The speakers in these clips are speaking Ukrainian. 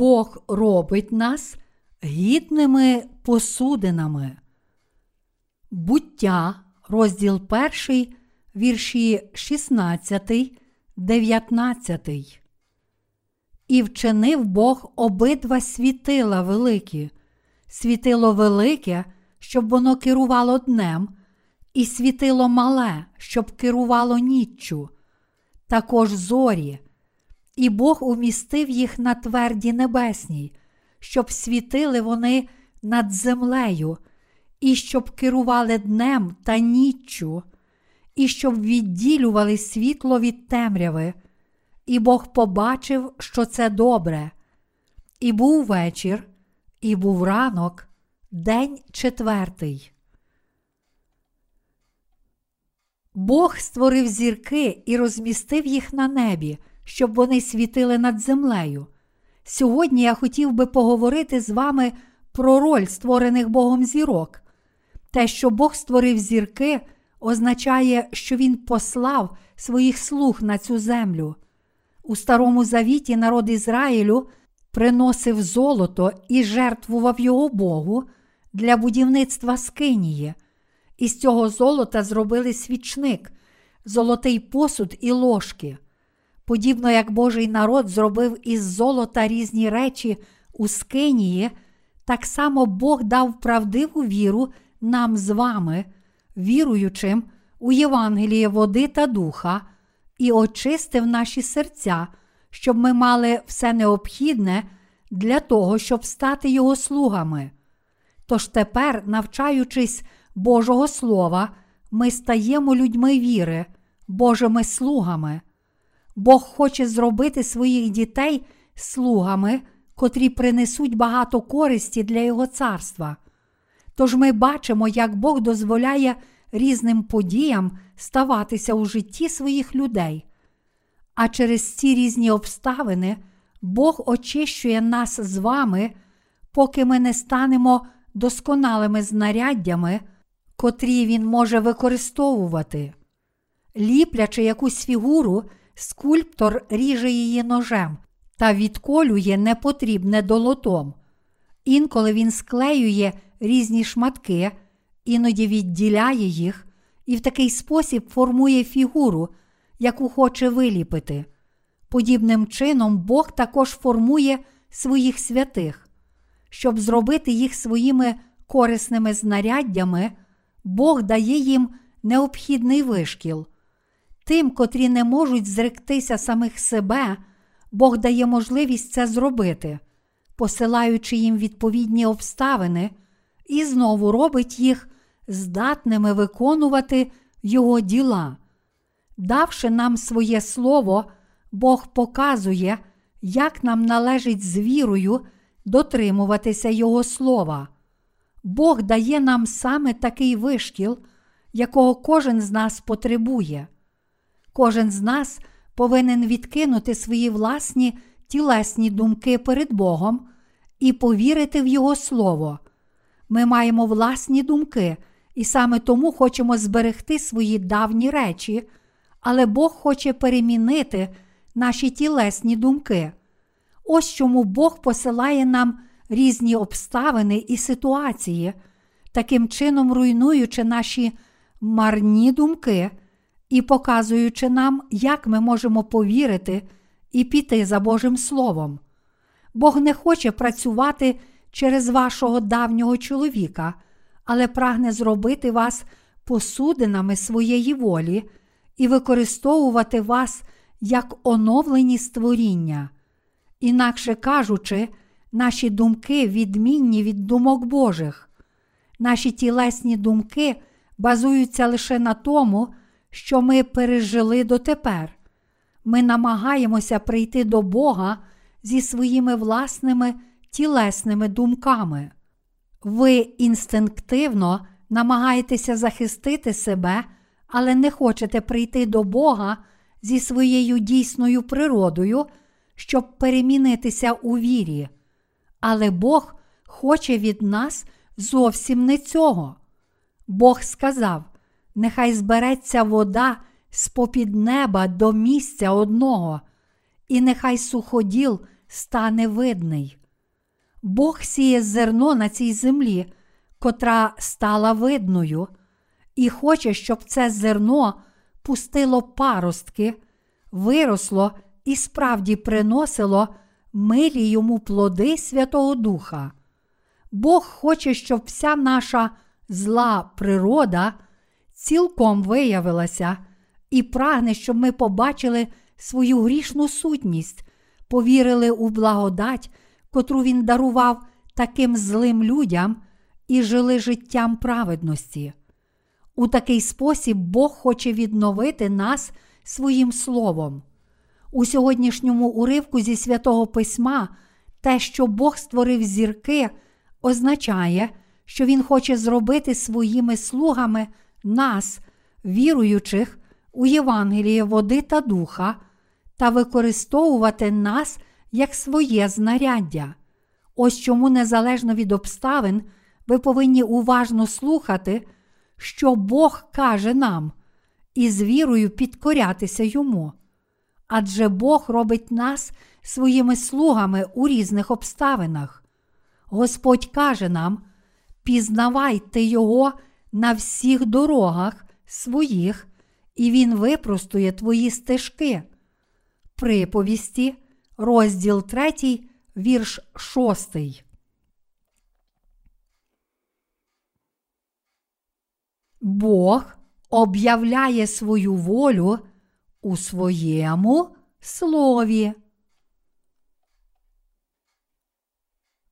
Бог робить нас гідними посудинами. Буття, розділ 1, вірші 16, 19. І вчинив Бог обидва світила великі, світило велике, щоб воно керувало днем, і світило мале, щоб керувало ніччю, також зорі. І Бог умістив їх на тверді небесній, щоб світили вони над землею, і щоб керували днем та ніччю, і щоб відділювали світло від темряви. І Бог побачив, що це добре. І був вечір, і був ранок, день четвертий. Бог створив зірки і розмістив їх на небі, щоб вони світили над землею. Сьогодні я хотів би поговорити з вами про роль створених Богом зірок. Те, що Бог створив зірки, означає, що Він послав своїх слуг на цю землю. У Старому Завіті народ Ізраїлю приносив золото і жертвував його Богу для будівництва скинії. Із цього золота зробили свічник, золотий посуд і ложки. Подібно як Божий народ зробив із золота різні речі у скинії, так само Бог дав правдиву віру нам з вами, віруючим у Євангеліє води та духа, і очистив наші серця, щоб ми мали все необхідне для того, щоб стати Його слугами. Тож тепер, навчаючись Божого Слова, ми стаємо людьми віри, Божими слугами. Бог хоче зробити своїх дітей слугами, котрі принесуть багато користі для Його царства. Тож ми бачимо, як Бог дозволяє різним подіям ставатися у житті своїх людей. А через ці різні обставини Бог очищує нас з вами, поки ми не станемо досконалими знаряддями, котрі Він може використовувати. Ліплячи якусь фігуру, скульптор ріже її ножем та відколює непотрібне долотом. Інколи він склеює різні шматки, іноді відділяє їх і в такий спосіб формує фігуру, яку хоче виліпити. Подібним чином Бог також формує своїх святих. Щоб зробити їх своїми корисними знаряддями, Бог дає їм необхідний вишкіл. Тим, котрі не можуть зректися самих себе, Бог дає можливість це зробити, посилаючи їм відповідні обставини, і знову робить їх здатними виконувати Його діла. Давши нам своє слово, Бог показує, як нам належить з вірою дотримуватися Його слова. Бог дає нам саме такий вишкіл, якого кожен з нас потребує. Кожен з нас повинен відкинути свої власні тілесні думки перед Богом і повірити в Його Слово. Ми маємо власні думки, і саме тому хочемо зберегти свої давні речі, але Бог хоче перемінити наші тілесні думки. Ось чому Бог посилає нам різні обставини і ситуації, таким чином руйнуючи наші марні думки і показуючи нам, як ми можемо повірити і піти за Божим Словом. Бог не хоче працювати через вашого давнього чоловіка, але прагне зробити вас посудинами своєї волі і використовувати вас як оновлені створіння. Інакше кажучи, наші думки відмінні від думок Божих. Наші тілесні думки базуються лише на тому, що ми пережили дотепер. Ми намагаємося прийти до Бога зі своїми власними тілесними думками. Ви інстинктивно намагаєтеся захистити себе, але не хочете прийти до Бога зі своєю дійсною природою, щоб перемінитися у вірі. Але Бог хоче від нас зовсім не цього. Бог сказав: нехай збереться вода з попід неба до місця одного, і нехай суходіл стане видний. Бог сіє зерно на цій землі, котра стала видною, і хоче, щоб це зерно пустило паростки, виросло і справді приносило милі йому плоди Святого Духа. Бог хоче, щоб вся наша зла природа цілком виявилася і прагне, щоб ми побачили свою грішну сутність, повірили у благодать, котру Він дарував таким злим людям і жили життям праведності. У такий спосіб Бог хоче відновити нас своїм словом. У сьогоднішньому уривку зі святого Письма те, що Бог створив зірки, означає, що Він хоче зробити своїми слугами нас, віруючих у Євангеліє води та духа, та використовувати нас як своє знаряддя. Ось чому, незалежно від обставин, ви повинні уважно слухати, що Бог каже нам, і з вірою підкорятися йому. Адже Бог робить нас своїми слугами у різних обставинах. Господь каже нам: пізнавайте Його на всіх дорогах своїх, і Він випростує твої стежки. Приповісті, розділ 3, вірш 6. Бог об'являє свою волю у своєму слові.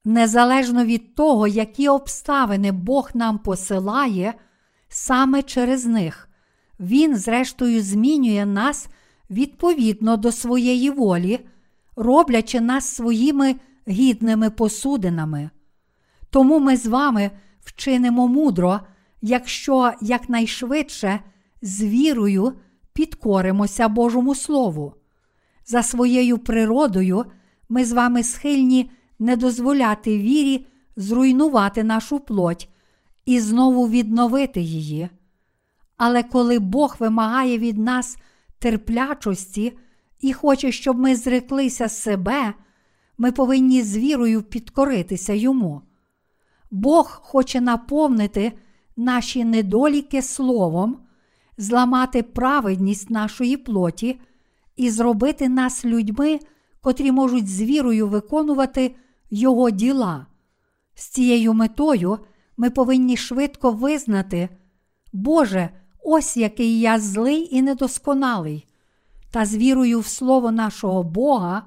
Незалежно від того, які обставини Бог нам посилає, саме через них Він, зрештою, змінює нас відповідно до своєї волі, роблячи нас своїми гідними посудинами. Тому ми з вами вчинимо мудро, якщо якнайшвидше з вірою підкоримося Божому Слову. За своєю природою ми з вами схильні не дозволяти вірі зруйнувати нашу плоть і знову відновити її. Але коли Бог вимагає від нас терплячості і хоче, щоб ми зреклися себе, ми повинні з вірою підкоритися йому. Бог хоче наповнити наші недоліки словом, зламати праведність нашої плоті і зробити нас людьми, котрі можуть з вірою виконувати Його діла. З цією метою ми повинні швидко визнати, Боже, ось який я злий і недосконалий, та з вірою в Слово нашого Бога,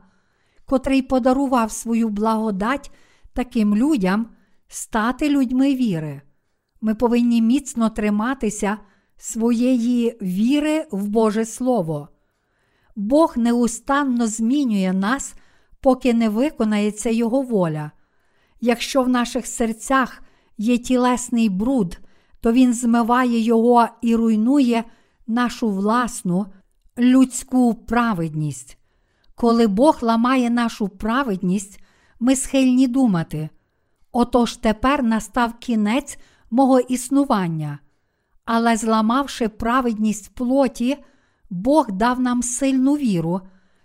котрий подарував свою благодать таким людям, стати людьми віри. Ми повинні міцно триматися своєї віри в Боже Слово. Бог неустанно змінює нас, поки не виконається Його воля. Якщо в наших серцях є тілесний бруд, то Він змиває його і руйнує нашу власну людську праведність. Коли Бог ламає нашу праведність, ми схильні думати. Отож тепер настав кінець мого існування. Але зламавши праведність плоті, Бог дав нам сильну віру,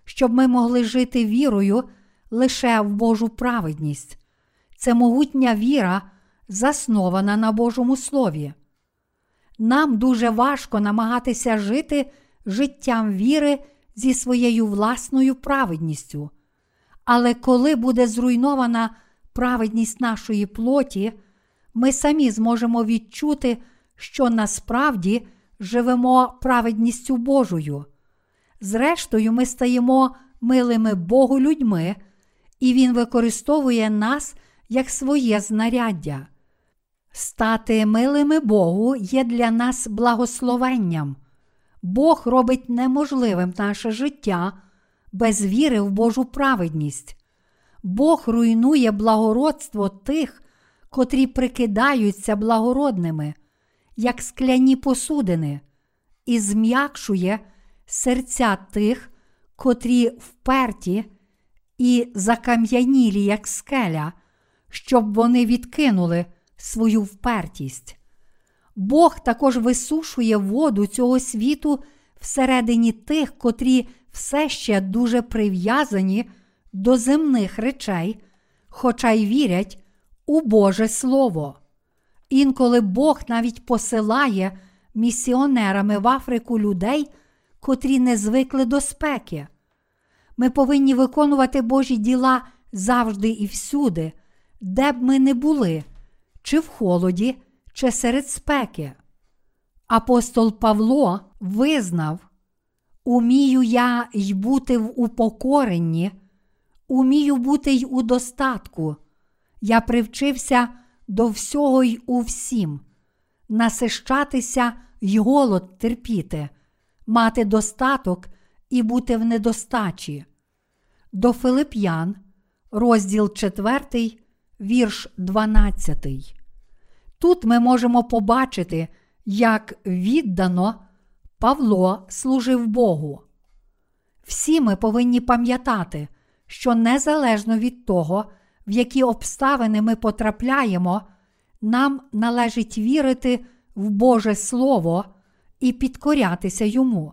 щоб ми могли жити вірою лише в Божу праведність. Це могутня віра, заснована на Божому Слові. Нам дуже важко намагатися жити життям віри зі своєю власною праведністю. Але коли буде зруйнована праведність нашої плоті, ми самі зможемо відчути, що насправді живемо праведністю Божою. Зрештою, ми стаємо милими Богу людьми, і Він використовує нас як своє знаряддя. Стати милими Богу є для нас благословенням. Бог робить неможливим наше життя без віри в Божу праведність. Бог руйнує благородство тих, котрі прикидаються благородними, як скляні посудини, і зм'якшує серця тих, котрі вперті і закам'янілі, як скеля, щоб вони відкинули свою впертість. Бог також висушує воду цього світу всередині тих, котрі все ще дуже прив'язані до земних речей, хоча й вірять у Боже Слово. Інколи Бог навіть посилає місіонерами в Африку людей, котрі не звикли до спеки. Ми повинні виконувати Божі діла завжди і всюди, де б ми не були, чи в холоді, чи серед спеки. Апостол Павло визнав, умію я й бути в упокоренні, умію бути й у достатку. Я привчився до всього й у всім, насищатися й голод терпіти, мати достаток і бути в недостачі. До Филип'ян, розділ 4, вірш 12. Тут ми можемо побачити, як віддано Павло служив Богу. Всі ми повинні пам'ятати, що незалежно від того, в які обставини ми потрапляємо, нам належить вірити в Боже Слово і підкорятися йому.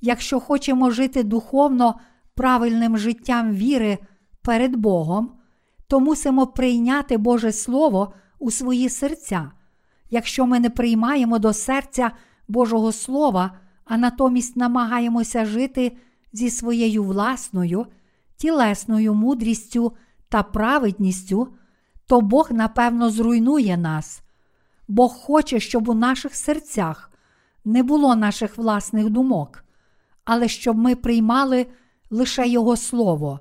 Якщо хочемо жити духовно правильним життям віри перед Богом, то мусимо прийняти Боже Слово у свої серця. Якщо ми не приймаємо до серця Божого Слова, а натомість намагаємося жити зі своєю власною, тілесною мудрістю та праведністю, то Бог напевно зруйнує нас. Бог хоче, щоб у наших серцях не було наших власних думок, але щоб ми приймали лише Його Слово.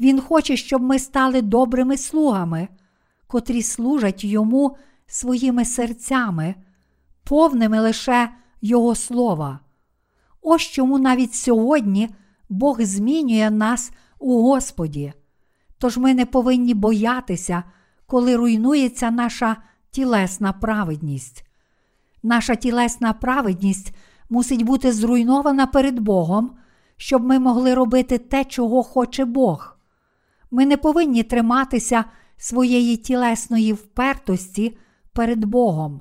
Він хоче, щоб ми стали добрими слугами, котрі служать йому своїми серцями, повними лише Його слова. Ось чому навіть сьогодні Бог змінює нас у Господі. Тож ми не повинні боятися, коли руйнується наша тілесна праведність. Наша тілесна праведність мусить бути зруйнована перед Богом, щоб ми могли робити те, чого хоче Бог. Ми не повинні триматися своєї тілесної впертості перед Богом.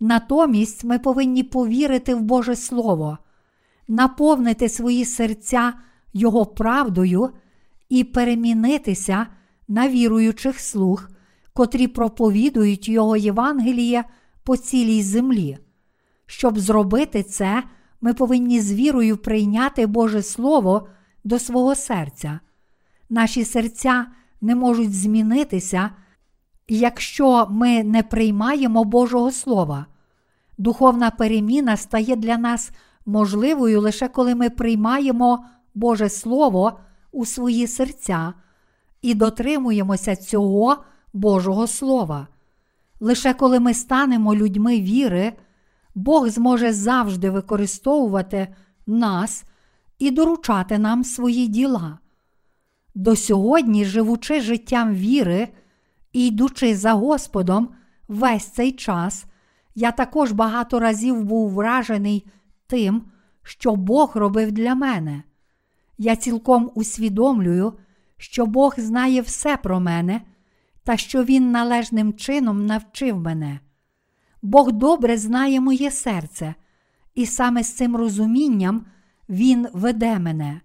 Натомість ми повинні повірити в Боже Слово, наповнити свої серця Його правдою і перемінитися на віруючих слуг, котрі проповідують Його Євангеліє по цілій землі. Щоб зробити це, ми повинні з вірою прийняти Боже Слово до свого серця. Наші серця не можуть змінитися, якщо ми не приймаємо Божого Слова. Духовна переміна стає для нас можливою лише коли ми приймаємо Боже Слово у свої серця і дотримуємося цього Божого Слова. Лише коли ми станемо людьми віри, Бог зможе завжди використовувати нас і доручати нам свої діла. До сьогодні, живучи життям віри і йдучи за Господом весь цей час, я також багато разів був вражений тим, що Бог робив для мене. Я цілком усвідомлюю, що Бог знає все про мене та що Він належним чином навчив мене. Бог добре знає моє серце, і саме з цим розумінням Він веде мене.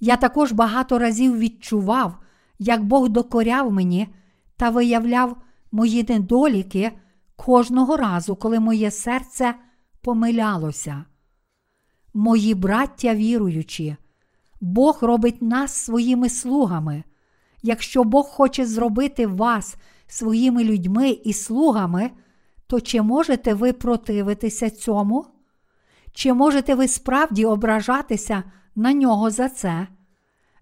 Я також багато разів відчував, як Бог докоряв мені та виявляв мої недоліки кожного разу, коли моє серце помилялося. Мої браття віруючі, Бог робить нас своїми слугами. Якщо Бог хоче зробити вас своїми людьми і слугами, то чи можете ви противитися цьому? Чи можете ви справді ображатися на нього за це?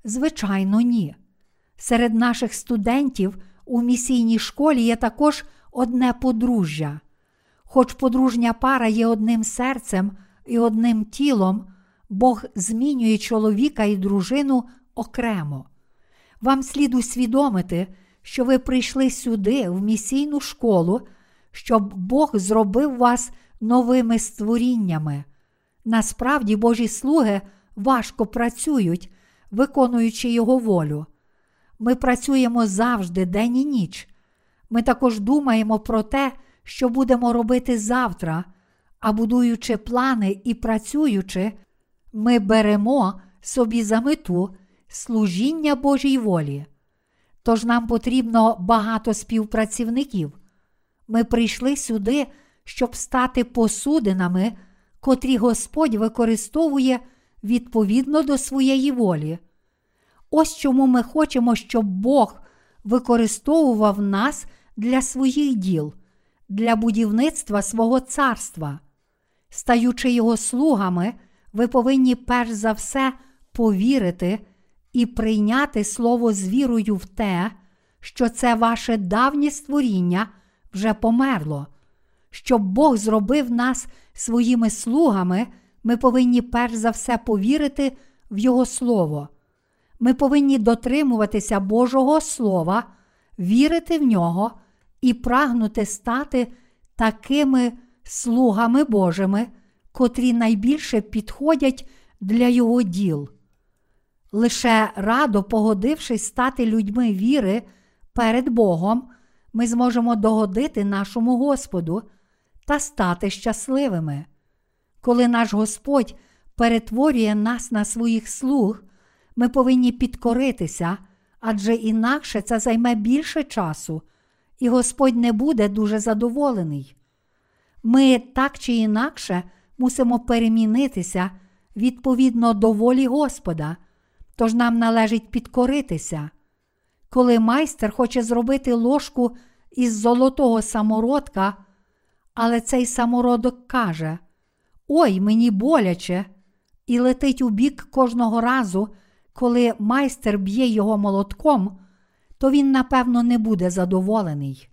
Звичайно, ні. Серед наших студентів у місійній школі є також одне подружжя. Хоч подружня пара є одним серцем і одним тілом, Бог змінює чоловіка і дружину окремо. Вам слід усвідомити, що ви прийшли сюди, в місійну школу, щоб Бог зробив вас новими створіннями. Насправді, Божі слуги важко працюють, виконуючи Його волю. Ми працюємо завжди, день і ніч. Ми також думаємо про те, що будемо робити завтра, а будуючи плани і працюючи, ми беремо собі за мету служіння Божій волі. Тож нам потрібно багато співпрацівників. Ми прийшли сюди, щоб стати посудинами, котрі Господь використовує відповідно до своєї волі. Ось чому ми хочемо, щоб Бог використовував нас для своїх діл, для будівництва свого царства. Стаючи його слугами, ви повинні перш за все повірити і прийняти слово з вірою в те, що це ваше давнє створіння вже померло. Щоб Бог зробив нас своїми слугами, ми повинні перш за все повірити в Його Слово. Ми повинні дотримуватися Божого Слова, вірити в нього і прагнути стати такими слугами Божими, котрі найбільше підходять для Його діл. Лише радо погодившись стати людьми віри перед Богом, ми зможемо догодити нашому Господу та стати щасливими. Коли наш Господь перетворює нас на своїх слуг, ми повинні підкоритися, адже інакше це займе більше часу, і Господь не буде дуже задоволений. Ми так чи інакше мусимо перемінитися відповідно до волі Господа, тож нам належить підкоритися. Коли майстер хоче зробити ложку із золотого самородка, але цей самородок каже: Ой, мені боляче, і летить у бік кожного разу, коли майстер б'є його молотком, то він, напевно, не буде задоволений.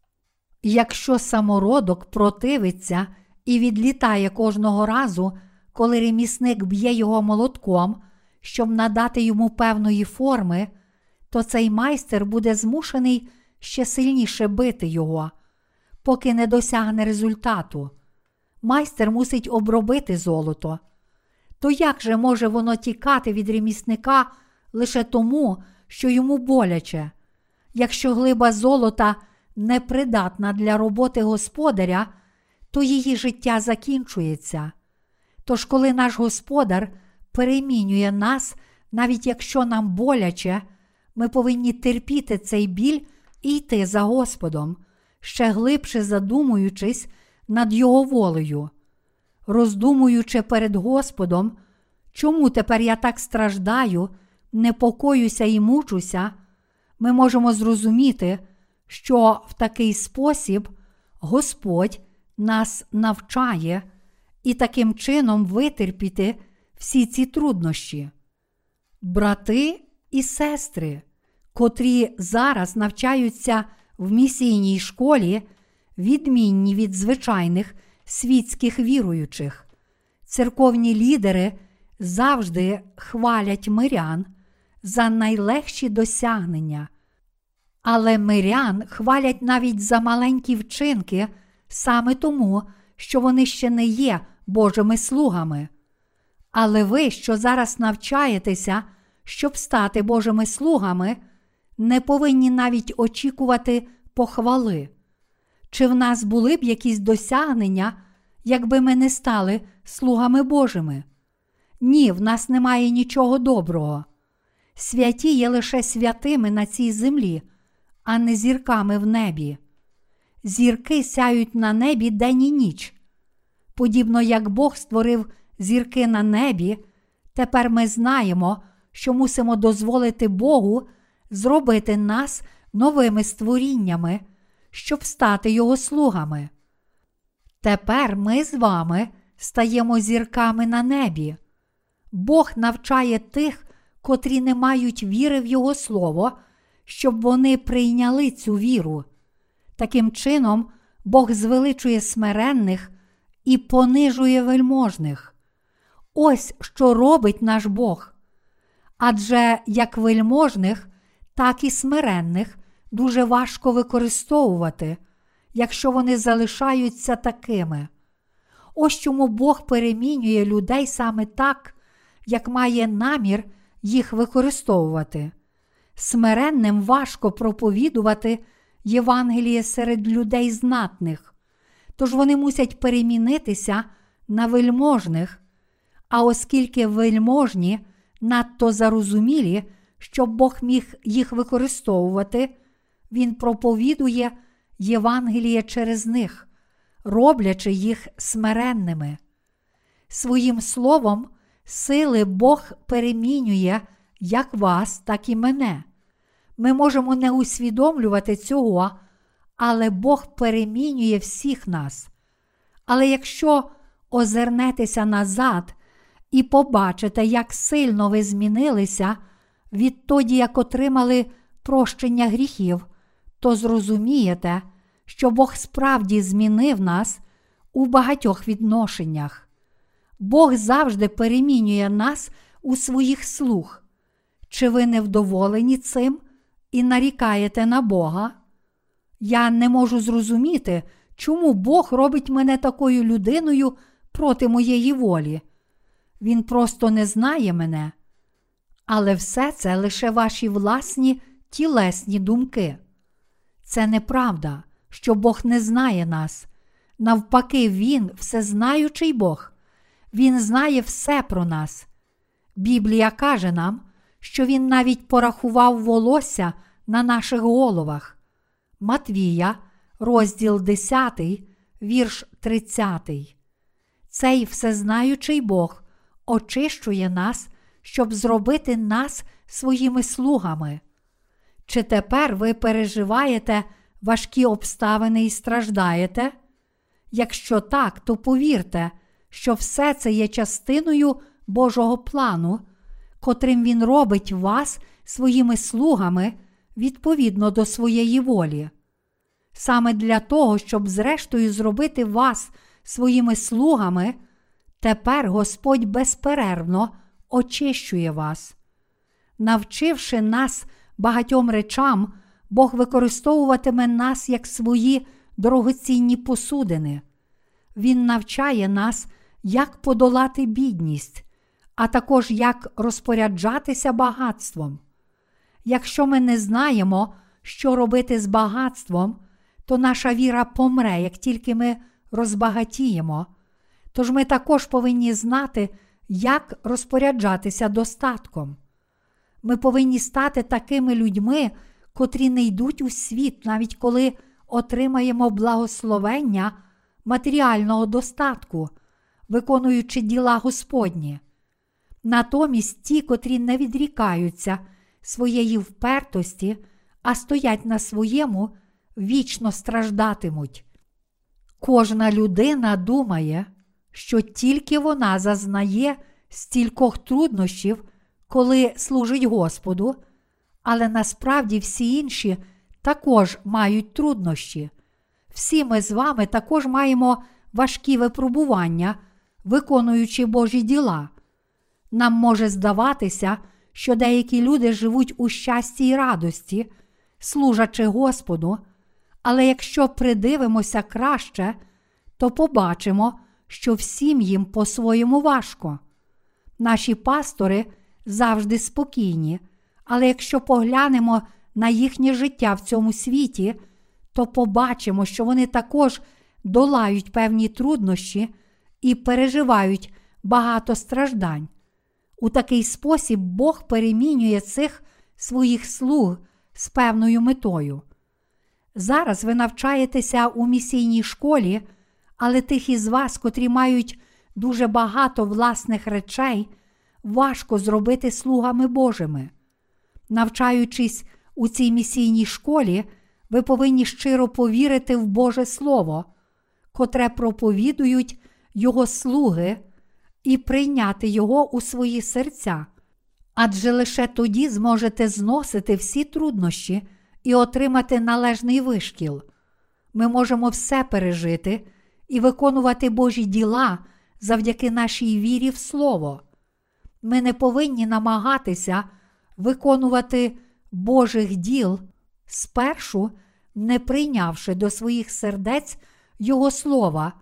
Якщо самородок противиться і відлітає кожного разу, коли ремісник б'є його молотком, щоб надати йому певної форми, то цей майстер буде змушений ще сильніше бити його, поки не досягне результату. Майстер мусить обробити золото. То як же може воно тікати від ремісника лише тому, що йому боляче? Якщо глиба золота непридатна для роботи господаря, то її життя закінчується. Тож, коли наш господар перемінює нас, навіть якщо нам боляче, ми повинні терпіти цей біль і йти за Господом, ще глибше задумуючись над Його волею, роздумуючи перед Господом, чому тепер я так страждаю, непокоюся і мучуся, ми можемо зрозуміти, що в такий спосіб Господь нас навчає і таким чином витерпіти всі ці труднощі. Брати і сестри, котрі зараз навчаються в місійній школі, відмінні від звичайних світських віруючих, церковні лідери завжди хвалять мирян за найлегші досягнення. Але мирян хвалять навіть за маленькі вчинки саме тому, що вони ще не є Божими слугами. Але ви, що зараз навчаєтеся, щоб стати Божими слугами, не повинні навіть очікувати похвали. Чи в нас були б якісь досягнення, якби ми не стали слугами Божими? Ні, в нас немає нічого доброго. Святі є лише святими на цій землі, а не зірками в небі. Зірки сяють на небі день і ніч. Подібно як Бог створив зірки на небі, тепер ми знаємо, що мусимо дозволити Богу зробити нас новими створіннями, щоб стати Його слугами. Тепер ми з вами стаємо зірками на небі. Бог навчає тих, котрі не мають віри в Його Слово, щоб вони прийняли цю віру. Таким чином, Бог звеличує смиренних і понижує вельможних. Ось що робить наш Бог. Адже як вельможних, так і смиренних дуже важко використовувати, якщо вони залишаються такими. Ось чому Бог перемінює людей саме так, як має намір їх використовувати. Смиренним важко проповідувати Євангеліє серед людей знатних, тож вони мусять перемінитися на вельможних, а оскільки вельможні надто зарозумілі, щоб Бог міг їх використовувати, Він проповідує Євангеліє через них, роблячи їх смиренними. Своїм словом, сили Бог перемінює як вас, так і мене. Ми можемо не усвідомлювати цього, але Бог перемінює всіх нас. Але якщо озирнетеся назад і побачите, як сильно ви змінилися відтоді, як отримали прощення гріхів, то зрозумієте, що Бог справді змінив нас у багатьох відношеннях. Бог завжди перемінює нас у своїх слух. Чи ви не вдоволені цим і нарікаєте на Бога? Я не можу зрозуміти, чому Бог робить мене такою людиною проти моєї волі. Він просто не знає мене. Але все це лише ваші власні тілесні думки. Це неправда, що Бог не знає нас. Навпаки, Він всезнаючий Бог. Він знає все про нас. Біблія каже нам, що Він навіть порахував волосся на наших головах. Матвія, розділ 10, вірш 30. Цей всезнаючий Бог очищує нас, щоб зробити нас своїми слугами. Чи тепер ви переживаєте важкі обставини і страждаєте? Якщо так, то повірте, що все це є частиною Божого плану, котрим Він робить вас своїми слугами відповідно до своєї волі. Саме для того, щоб зрештою зробити вас своїми слугами, тепер Господь безперервно очищує вас. Навчивши нас багатьом речам, Бог використовуватиме нас як свої дорогоцінні посудини. Він навчає нас, як подолати бідність, а також як розпоряджатися багатством. Якщо ми не знаємо, що робити з багатством, то наша віра помре, як тільки ми розбагатіємо. Тож ми також повинні знати, як розпоряджатися достатком. Ми повинні стати такими людьми, котрі не йдуть у світ, навіть коли отримаємо благословення матеріального достатку, виконуючи діла Господні. Натомість ті, котрі не відрікаються своєї впертості, а стоять на своєму, вічно страждатимуть. Кожна людина думає, що тільки вона зазнає стількох труднощів, коли служить Господу, але насправді всі інші також мають труднощі. Всі ми з вами також маємо важкі випробування, виконуючи Божі діла. Нам може здаватися, що деякі люди живуть у щасті й радості, служачи Господу, але якщо придивимося краще, то побачимо, що всім їм по-своєму важко. Наші пастори завжди спокійні, але якщо поглянемо на їхнє життя в цьому світі, то побачимо, що вони також долають певні труднощі і переживають багато страждань. У такий спосіб Бог перемінює цих своїх слуг з певною метою. Зараз ви навчаєтеся у місійній школі, але тих із вас, котрі мають дуже багато власних речей, важко зробити слугами Божими. Навчаючись у цій місійній школі, ви повинні щиро повірити в Боже Слово, котре проповідують Його слуги, і прийняти Його у свої серця. Адже лише тоді зможете зносити всі труднощі і отримати належний вишкіл. Ми можемо все пережити і виконувати Божі діла завдяки нашій вірі в Слово. Ми не повинні намагатися виконувати Божих діл спершу не прийнявши до своїх сердець Його слова,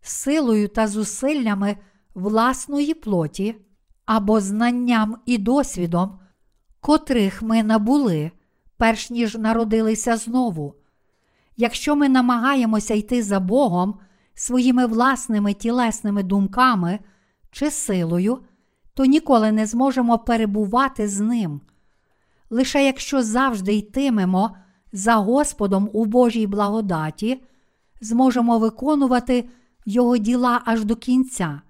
силою та зусиллями власної плоті або знанням і досвідом, котрих ми набули, перш ніж народилися знову. Якщо ми намагаємося йти за Богом своїми власними тілесними думками чи силою, то ніколи не зможемо перебувати з ним. Лише якщо завжди йтимемо за Господом у Божій благодаті, зможемо виконувати Його діла аж до кінця.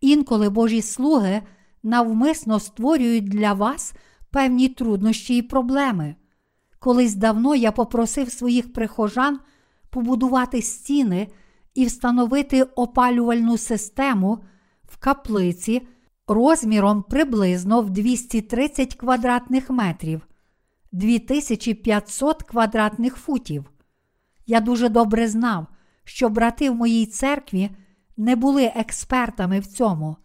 Інколи Божі слуги навмисно створюють для вас певні труднощі і проблеми. Колись давно я попросив своїх прихожан побудувати стіни і встановити опалювальну систему в каплиці розміром приблизно в 230 квадратних метрів, 2500 квадратних футів. Я дуже добре знав, що брати в моїй церкві не були експертами в цьому,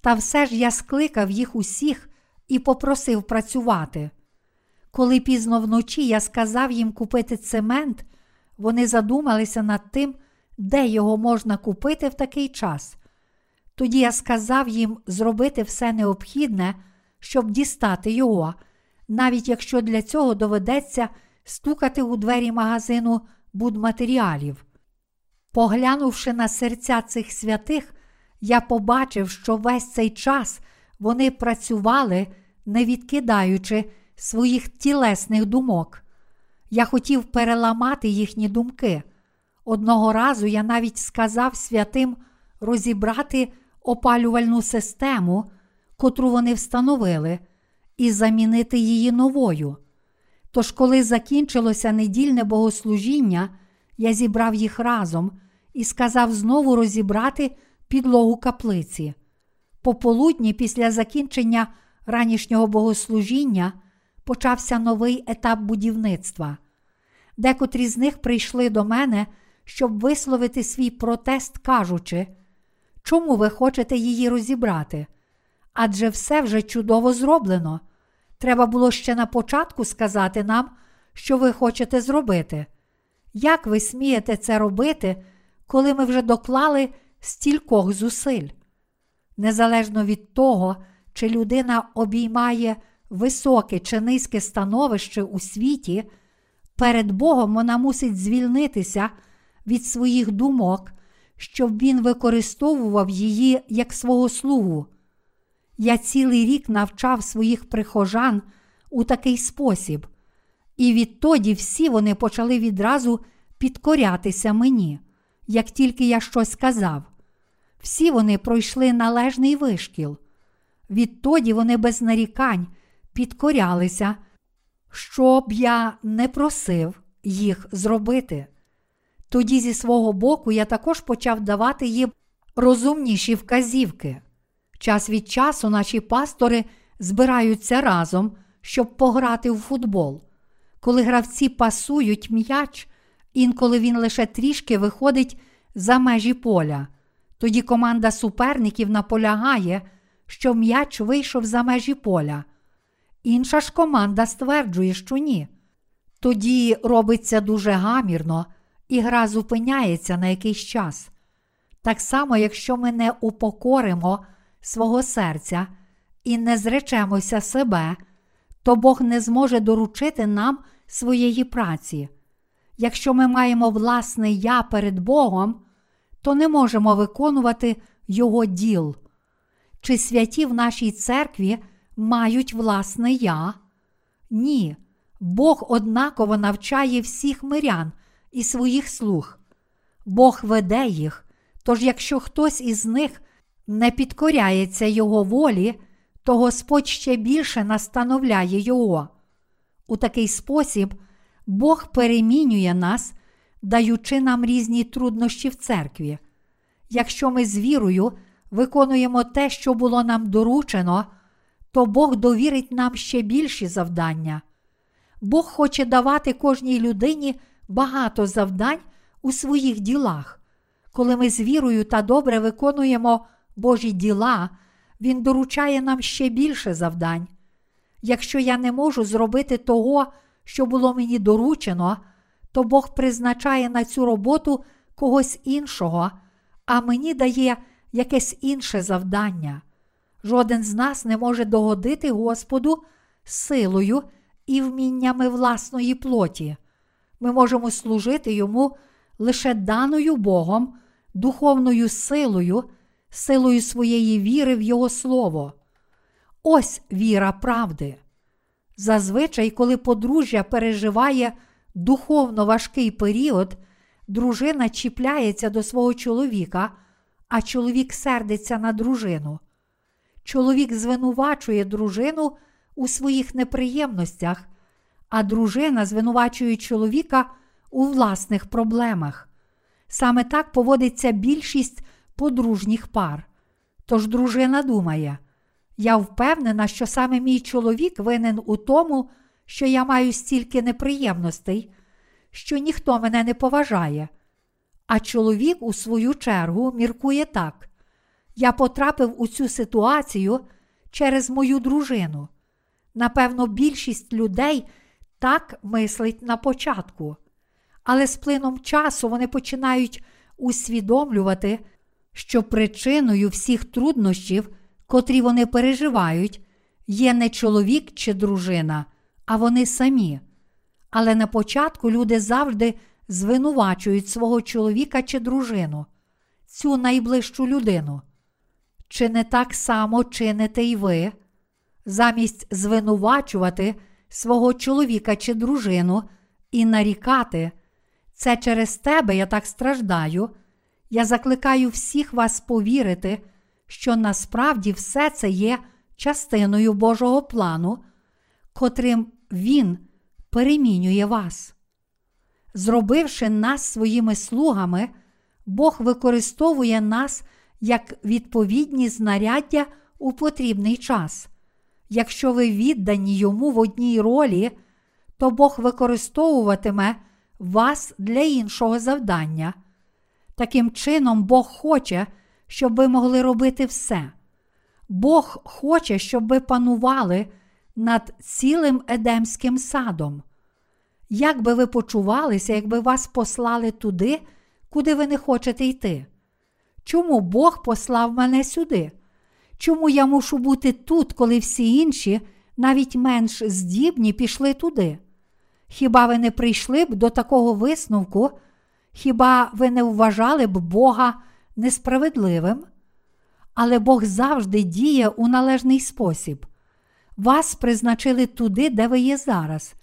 та все ж я скликав їх усіх і попросив працювати. Коли пізно вночі я сказав їм купити цемент, вони задумалися над тим, де його можна купити в такий час. Тоді я сказав їм зробити все необхідне, щоб дістати його, навіть якщо для цього доведеться стукати у двері магазину будматеріалів. Поглянувши на серця цих святих, я побачив, що весь цей час вони працювали, не відкидаючи своїх тілесних думок. Я хотів переламати їхні думки. Одного разу я навіть сказав святим розібрати опалювальну систему, котру вони встановили, і замінити її новою. Тож, коли закінчилося недільне богослужіння, я зібрав їх разом і сказав знову розібрати підлогу каплиці. Пополудні, після закінчення ранішнього богослужіння, почався новий етап будівництва. Декотрі з них прийшли до мене, щоб висловити свій протест, кажучи, чому ви хочете її розібрати? Адже все вже чудово зроблено. Треба було ще на початку сказати нам, що ви хочете зробити. Як ви смієте це робити, коли ми вже доклали стількох зусиль? Незалежно від того, чи людина обіймає високе чи низьке становище у світі, перед Богом вона мусить звільнитися від своїх думок, щоб він використовував її як свого слугу. Я цілий рік навчав своїх прихожан у такий спосіб, і відтоді всі вони почали відразу підкорятися мені, як тільки я щось сказав. Всі вони пройшли належний вишкіл. Відтоді вони без нарікань підкорялися, щоб я не просив їх зробити. Тоді, зі свого боку, я також почав давати їм розумніші вказівки. Час від часу наші пастори збираються разом, щоб пограти в футбол. Коли гравці пасують м'яч, інколи він лише трішки виходить за межі поля. Тоді команда суперників наполягає, що м'яч вийшов за межі поля. Інша ж команда стверджує, що ні. Тоді робиться дуже гамірно, і гра зупиняється на якийсь час. Так само, якщо ми не упокоримо свого серця і не зречемося себе, то Бог не зможе доручити нам своєї праці. Якщо ми маємо власне я перед Богом, то не можемо виконувати Його діл. Чи святі в нашій церкві мають власне я? Ні. Бог однаково навчає всіх мирян і своїх слуг. Бог веде їх, тож якщо хтось із них не підкоряється Його волі, то Господь ще більше настановляє Його. У такий спосіб Бог перемінює нас, даючи нам різні труднощі в церкві. Якщо ми з вірою виконуємо те, що було нам доручено, то Бог довірить нам ще більші завдання. Бог хоче давати кожній людині багато завдань у своїх ділах. Коли ми з вірою та добре виконуємо Божі діла, Він доручає нам ще більше завдань. Якщо я не можу зробити того, що було мені доручено, то Бог призначає на цю роботу когось іншого, а мені дає якесь інше завдання. Жоден з нас не може догодити Господу силою і вміннями власної плоті. Ми можемо служити Йому лише даною Богом, духовною силою, силою своєї віри в Його Слово. Ось віра правди. Зазвичай, коли подружжя переживає духовно важкий період, дружина чіпляється до свого чоловіка, а чоловік сердиться на дружину. Чоловік звинувачує дружину у своїх неприємностях, а дружина звинувачує чоловіка у власних проблемах. Саме так поводиться більшість подружніх пар. Тож дружина думає, я впевнена, що саме мій чоловік винен у тому, що я маю стільки неприємностей, що ніхто мене не поважає. А чоловік, у свою чергу, міркує так: я потрапив у цю ситуацію через мою дружину. Напевно, більшість людей так мислить на початку, але з плином часу вони починають усвідомлювати, що причиною всіх труднощів, котрі вони переживають, є не чоловік чи дружина, а вони самі. Але на початку люди завжди звинувачують свого чоловіка чи дружину, цю найближчу людину. Чи не так само чините й ви, замість звинувачувати свого чоловіка чи дружину і нарікати, це через тебе я так страждаю. Я закликаю всіх вас повірити, що насправді все це є частиною Божого плану, котрим Він перемінює вас. Зробивши нас своїми слугами, Бог використовує нас як відповідні знаряддя у потрібний час. Якщо ви віддані йому в одній ролі, то Бог використовуватиме вас для іншого завдання. Таким чином, Бог хоче, щоб ви могли робити все. Бог хоче, щоб ви панували над цілим Едемським садом. Як би ви почувалися, якби вас послали туди, куди ви не хочете йти? Чому Бог послав мене сюди? Чому я мушу бути тут, коли всі інші, навіть менш здібні, пішли туди? Хіба ви не прийшли б до такого висновку? Хіба ви не вважали б Бога несправедливим? Але Бог завжди діє у належний спосіб. Вас призначили туди, де ви є зараз,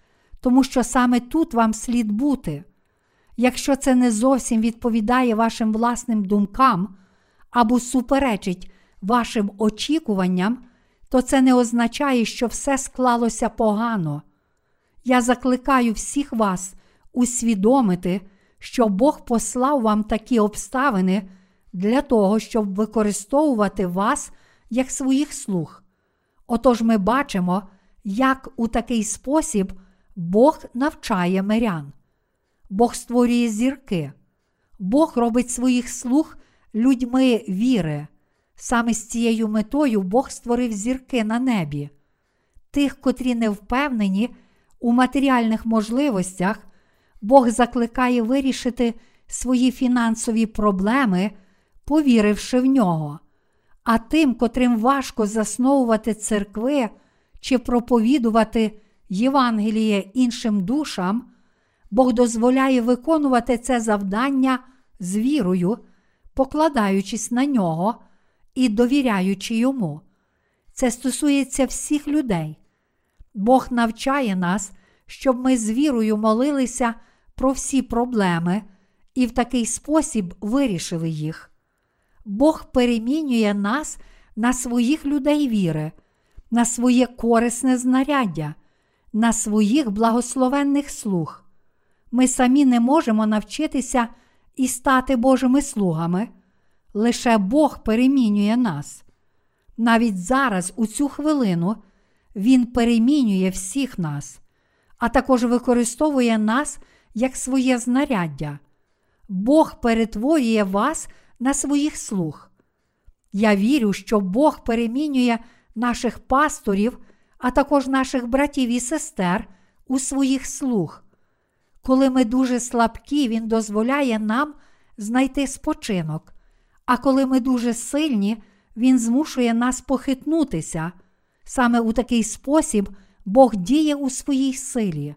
тому що саме тут вам слід бути. Якщо це не зовсім відповідає вашим власним думкам або суперечить вашим очікуванням, то це не означає, що все склалося погано. Я закликаю всіх вас усвідомити, що Бог послав вам такі обставини для того, щоб використовувати вас як своїх слуг. Отож ми бачимо, як у такий спосіб Бог навчає мирян. Бог створює зірки, Бог робить своїх слуг людьми віри. Саме з цією метою Бог створив зірки на небі. Тих, котрі не впевнені у матеріальних можливостях, Бог закликає вирішити свої фінансові проблеми, повіривши в нього. А тим, котрим важко засновувати церкви чи проповідувати Євангеліє іншим душам, Бог дозволяє виконувати це завдання з вірою, покладаючись на нього і довіряючи йому. Це стосується всіх людей. Бог навчає нас, щоб ми з вірою молилися про всі проблеми і в такий спосіб вирішили їх. Бог перемінює нас на своїх людей віри, на своє корисне знаряддя, на своїх благословенних слуг. Ми самі не можемо навчитися і стати Божими слугами. Лише Бог перемінює нас. Навіть зараз, у цю хвилину, Він перемінює всіх нас, а також використовує нас як своє знаряддя. Бог перетворює вас на своїх слуг. Я вірю, що Бог перемінює наших пасторів, а також наших братів і сестер у своїх слуг. Коли ми дуже слабкі, Він дозволяє нам знайти спочинок, а коли ми дуже сильні, Він змушує нас похитнутися. Саме у такий спосіб Бог діє у своїй силі.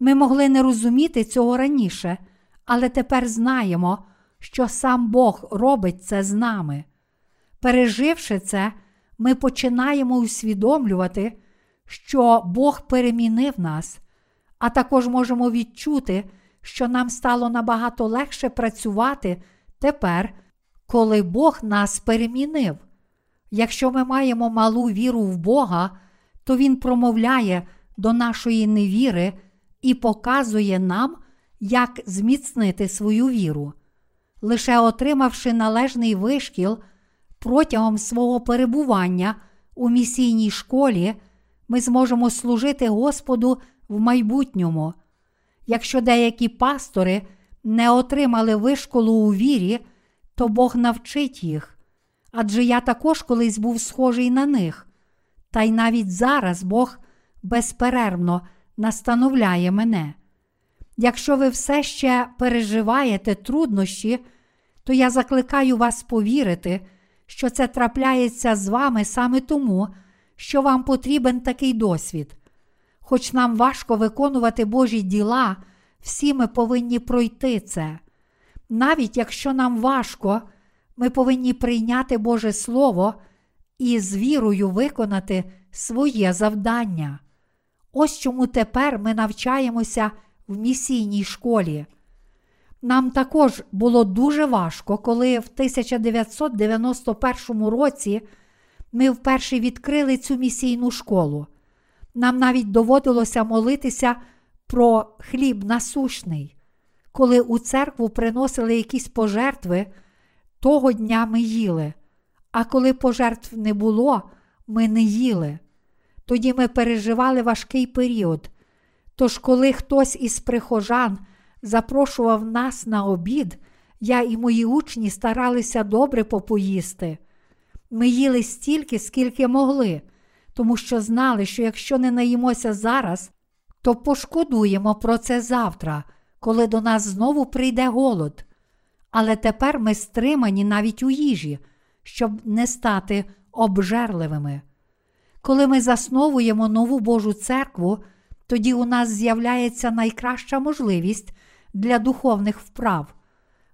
Ми могли не розуміти цього раніше, але тепер знаємо, що сам Бог робить це з нами. Переживши це, ми починаємо усвідомлювати, що Бог перемінив нас, а також можемо відчути, що нам стало набагато легше працювати тепер, коли Бог нас перемінив. Якщо ми маємо малу віру в Бога, то Він промовляє до нашої невіри і показує нам, як зміцнити свою віру. Лише отримавши належний вишкіл протягом свого перебування у місійній школі, ми зможемо служити Господу в майбутньому. Якщо деякі пастори не отримали вишколу у вірі, то Бог навчить їх. Адже я також колись був схожий на них. Та й навіть зараз Бог безперервно настановляє мене. Якщо ви все ще переживаєте труднощі, то я закликаю вас повірити, що це трапляється з вами саме тому, що вам потрібен такий досвід. Хоч нам важко виконувати Божі діла, всі ми повинні пройти це. Навіть якщо нам важко, ми повинні прийняти Боже Слово і з вірою виконати своє завдання. Ось чому тепер ми навчаємося в місійній школі. Нам також було дуже важко, коли в 1991 році ми вперше відкрили цю місійну школу. Нам навіть доводилося молитися про хліб насущний. Коли у церкву приносили якісь пожертви, того дня ми їли, а коли пожертв не було, ми не їли. Тоді ми переживали важкий період. Тож, коли хтось із прихожан запрошував нас на обід, я і мої учні старалися добре попоїсти. Ми їли стільки, скільки могли, тому що знали, що якщо не наїмося зараз, то пошкодуємо про це завтра, коли до нас знову прийде голод. Але тепер ми стримані навіть у їжі, щоб не стати обжерливими. Коли ми засновуємо нову Божу церкву, тоді у нас з'являється найкраща можливість для духовних вправ.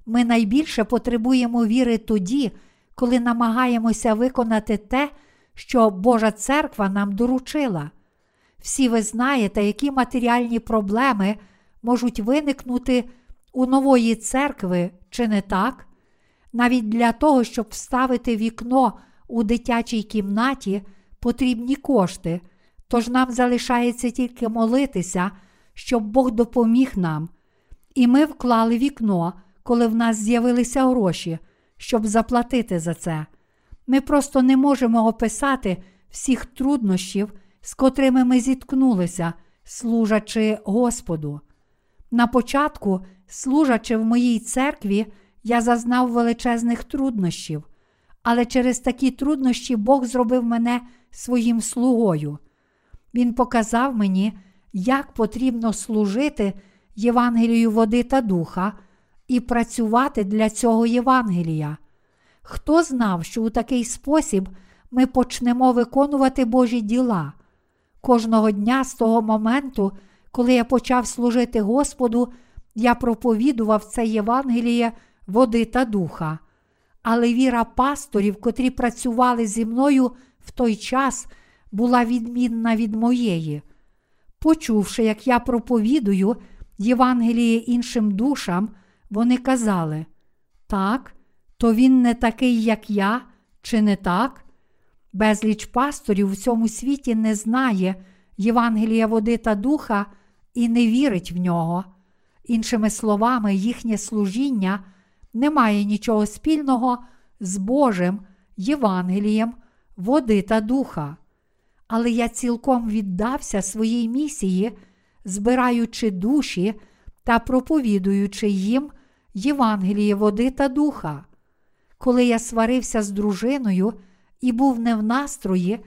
Ми найбільше потребуємо віри тоді, коли намагаємося виконати те, що Божа церква нам доручила. Всі ви знаєте, які матеріальні проблеми можуть виникнути у нової церкви, чи не так? Навіть для того, щоб вставити вікно у дитячій кімнаті, потрібні кошти, тож нам залишається тільки молитися, щоб Бог допоміг нам. І ми вклали вікно, коли в нас з'явилися гроші, щоб заплатити за це. Ми просто не можемо описати всіх труднощів, з котрими ми зіткнулися, служачи Господу. На початку, служачи в моїй церкві, я зазнав величезних труднощів, але через такі труднощі Бог зробив мене своїм слугою. Він показав мені, як потрібно служити Євангелію води та духа і працювати для цього Євангелія. Хто знав, що у такий спосіб ми почнемо виконувати Божі діла? Кожного дня з того моменту, коли я почав служити Господу, я проповідував це Євангеліє води та духа. Але віра пасторів, котрі працювали зі мною в той час, була відмінна від моєї. Почувши, як я проповідую Євангеліє іншим душам, вони казали: так, то він не такий, як я, чи не так? Безліч пасторів у цьому світі не знає Євангелія води та духа і не вірить в нього. Іншими словами, їхнє служіння не має нічого спільного з Божим Євангелієм води та духа. Але я цілком віддався своїй місії, збираючи душі та проповідуючи їм Євангеліє води та духа. Коли я сварився з дружиною і був не в настрої,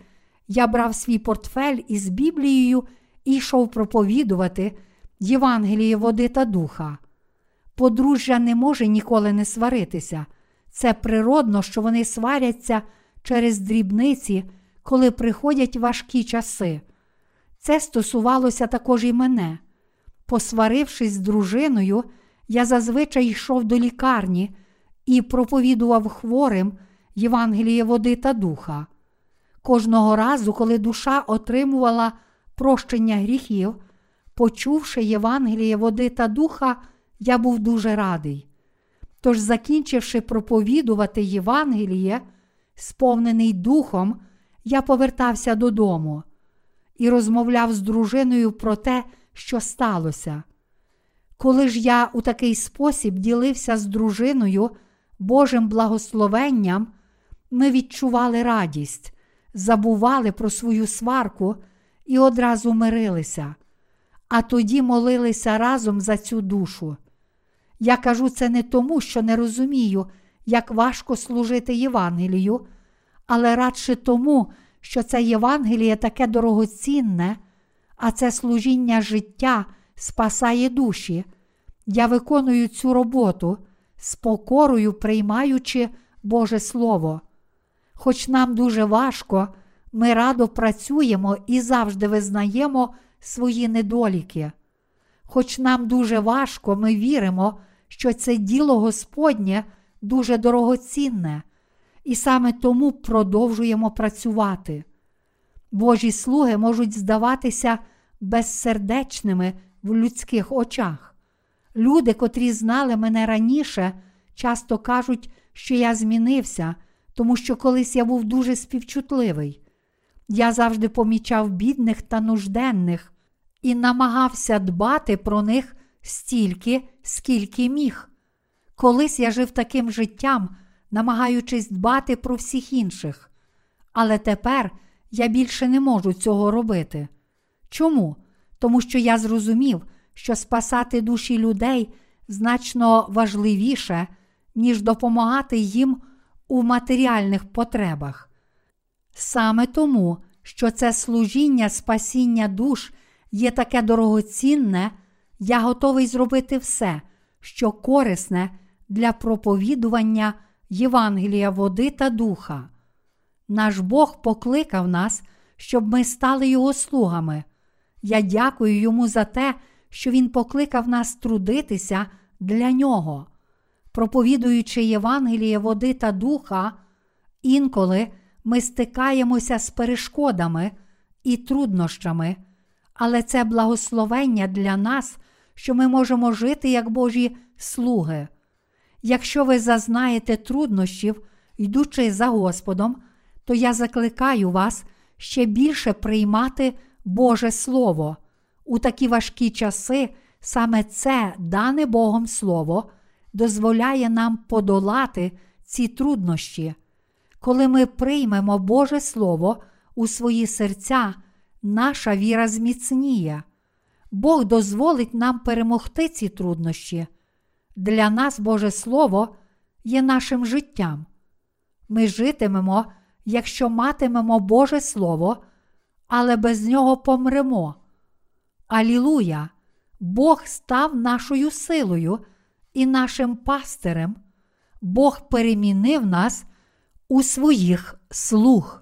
я брав свій портфель із Біблією і йшов проповідувати Євангеліє води та духа. Подружжя не може ніколи не сваритися. Це природно, що вони сваряться через дрібниці, коли приходять важкі часи. Це стосувалося також і мене. Посварившись з дружиною, я зазвичай йшов до лікарні і проповідував хворим Євангеліє води та духа. Кожного разу, коли душа отримувала прощення гріхів, почувши Євангеліє води та духа, я був дуже радий. Тож, закінчивши проповідувати Євангеліє, сповнений духом, я повертався додому і розмовляв з дружиною про те, що сталося. Коли ж я у такий спосіб ділився з дружиною Божим благословенням, ми відчували радість, забували про свою сварку і одразу мирилися, а тоді молилися разом за цю душу. Я кажу це не тому, що не розумію, як важко служити Євангелію, але радше тому, що це Євангеліє таке дорогоцінне, а це служіння життя спасає душі. Я виконую цю роботу з покорою приймаючи Боже Слово. Хоч нам дуже важко, ми радо працюємо і завжди визнаємо свої недоліки. Хоч нам дуже важко, ми віримо, що це діло Господнє дуже дорогоцінне, і саме тому продовжуємо працювати. Божі слуги можуть здаватися безсердечними в людських очах. Люди, котрі знали мене раніше, часто кажуть, що я змінився, тому що колись я був дуже співчутливий. Я завжди помічав бідних та нужденних і намагався дбати про них стільки, скільки міг. Колись я жив таким життям, намагаючись дбати про всіх інших. Але тепер я більше не можу цього робити. Чому? Тому що я зрозумів, що спасати душі людей значно важливіше, ніж допомагати їм у матеріальних потребах. Саме тому, що це служіння спасіння душ є таке дорогоцінне, я готовий зробити все, що корисне для проповідування Євангелія води та духа. Наш Бог покликав нас, щоб ми стали Його слугами. Я дякую йому за те, що Він покликав нас трудитися для нього. Проповідуючи Євангеліє води та духа, інколи ми стикаємося з перешкодами і труднощами, але це благословення для нас, що ми можемо жити як Божі слуги. Якщо ви зазнаєте труднощів, йдучи за Господом, то я закликаю вас ще більше приймати Боже Слово. У такі важкі часи саме це дане Богом Слово дозволяє нам подолати ці труднощі. Коли ми приймемо Боже Слово у свої серця, наша віра зміцніє. Бог дозволить нам перемогти ці труднощі. Для нас Боже Слово є нашим життям. Ми житимемо, якщо матимемо Боже Слово, але без нього помремо. Алілуя! Бог став нашою силою і нашим пастирем. Бог перемінив нас у своїх слуг.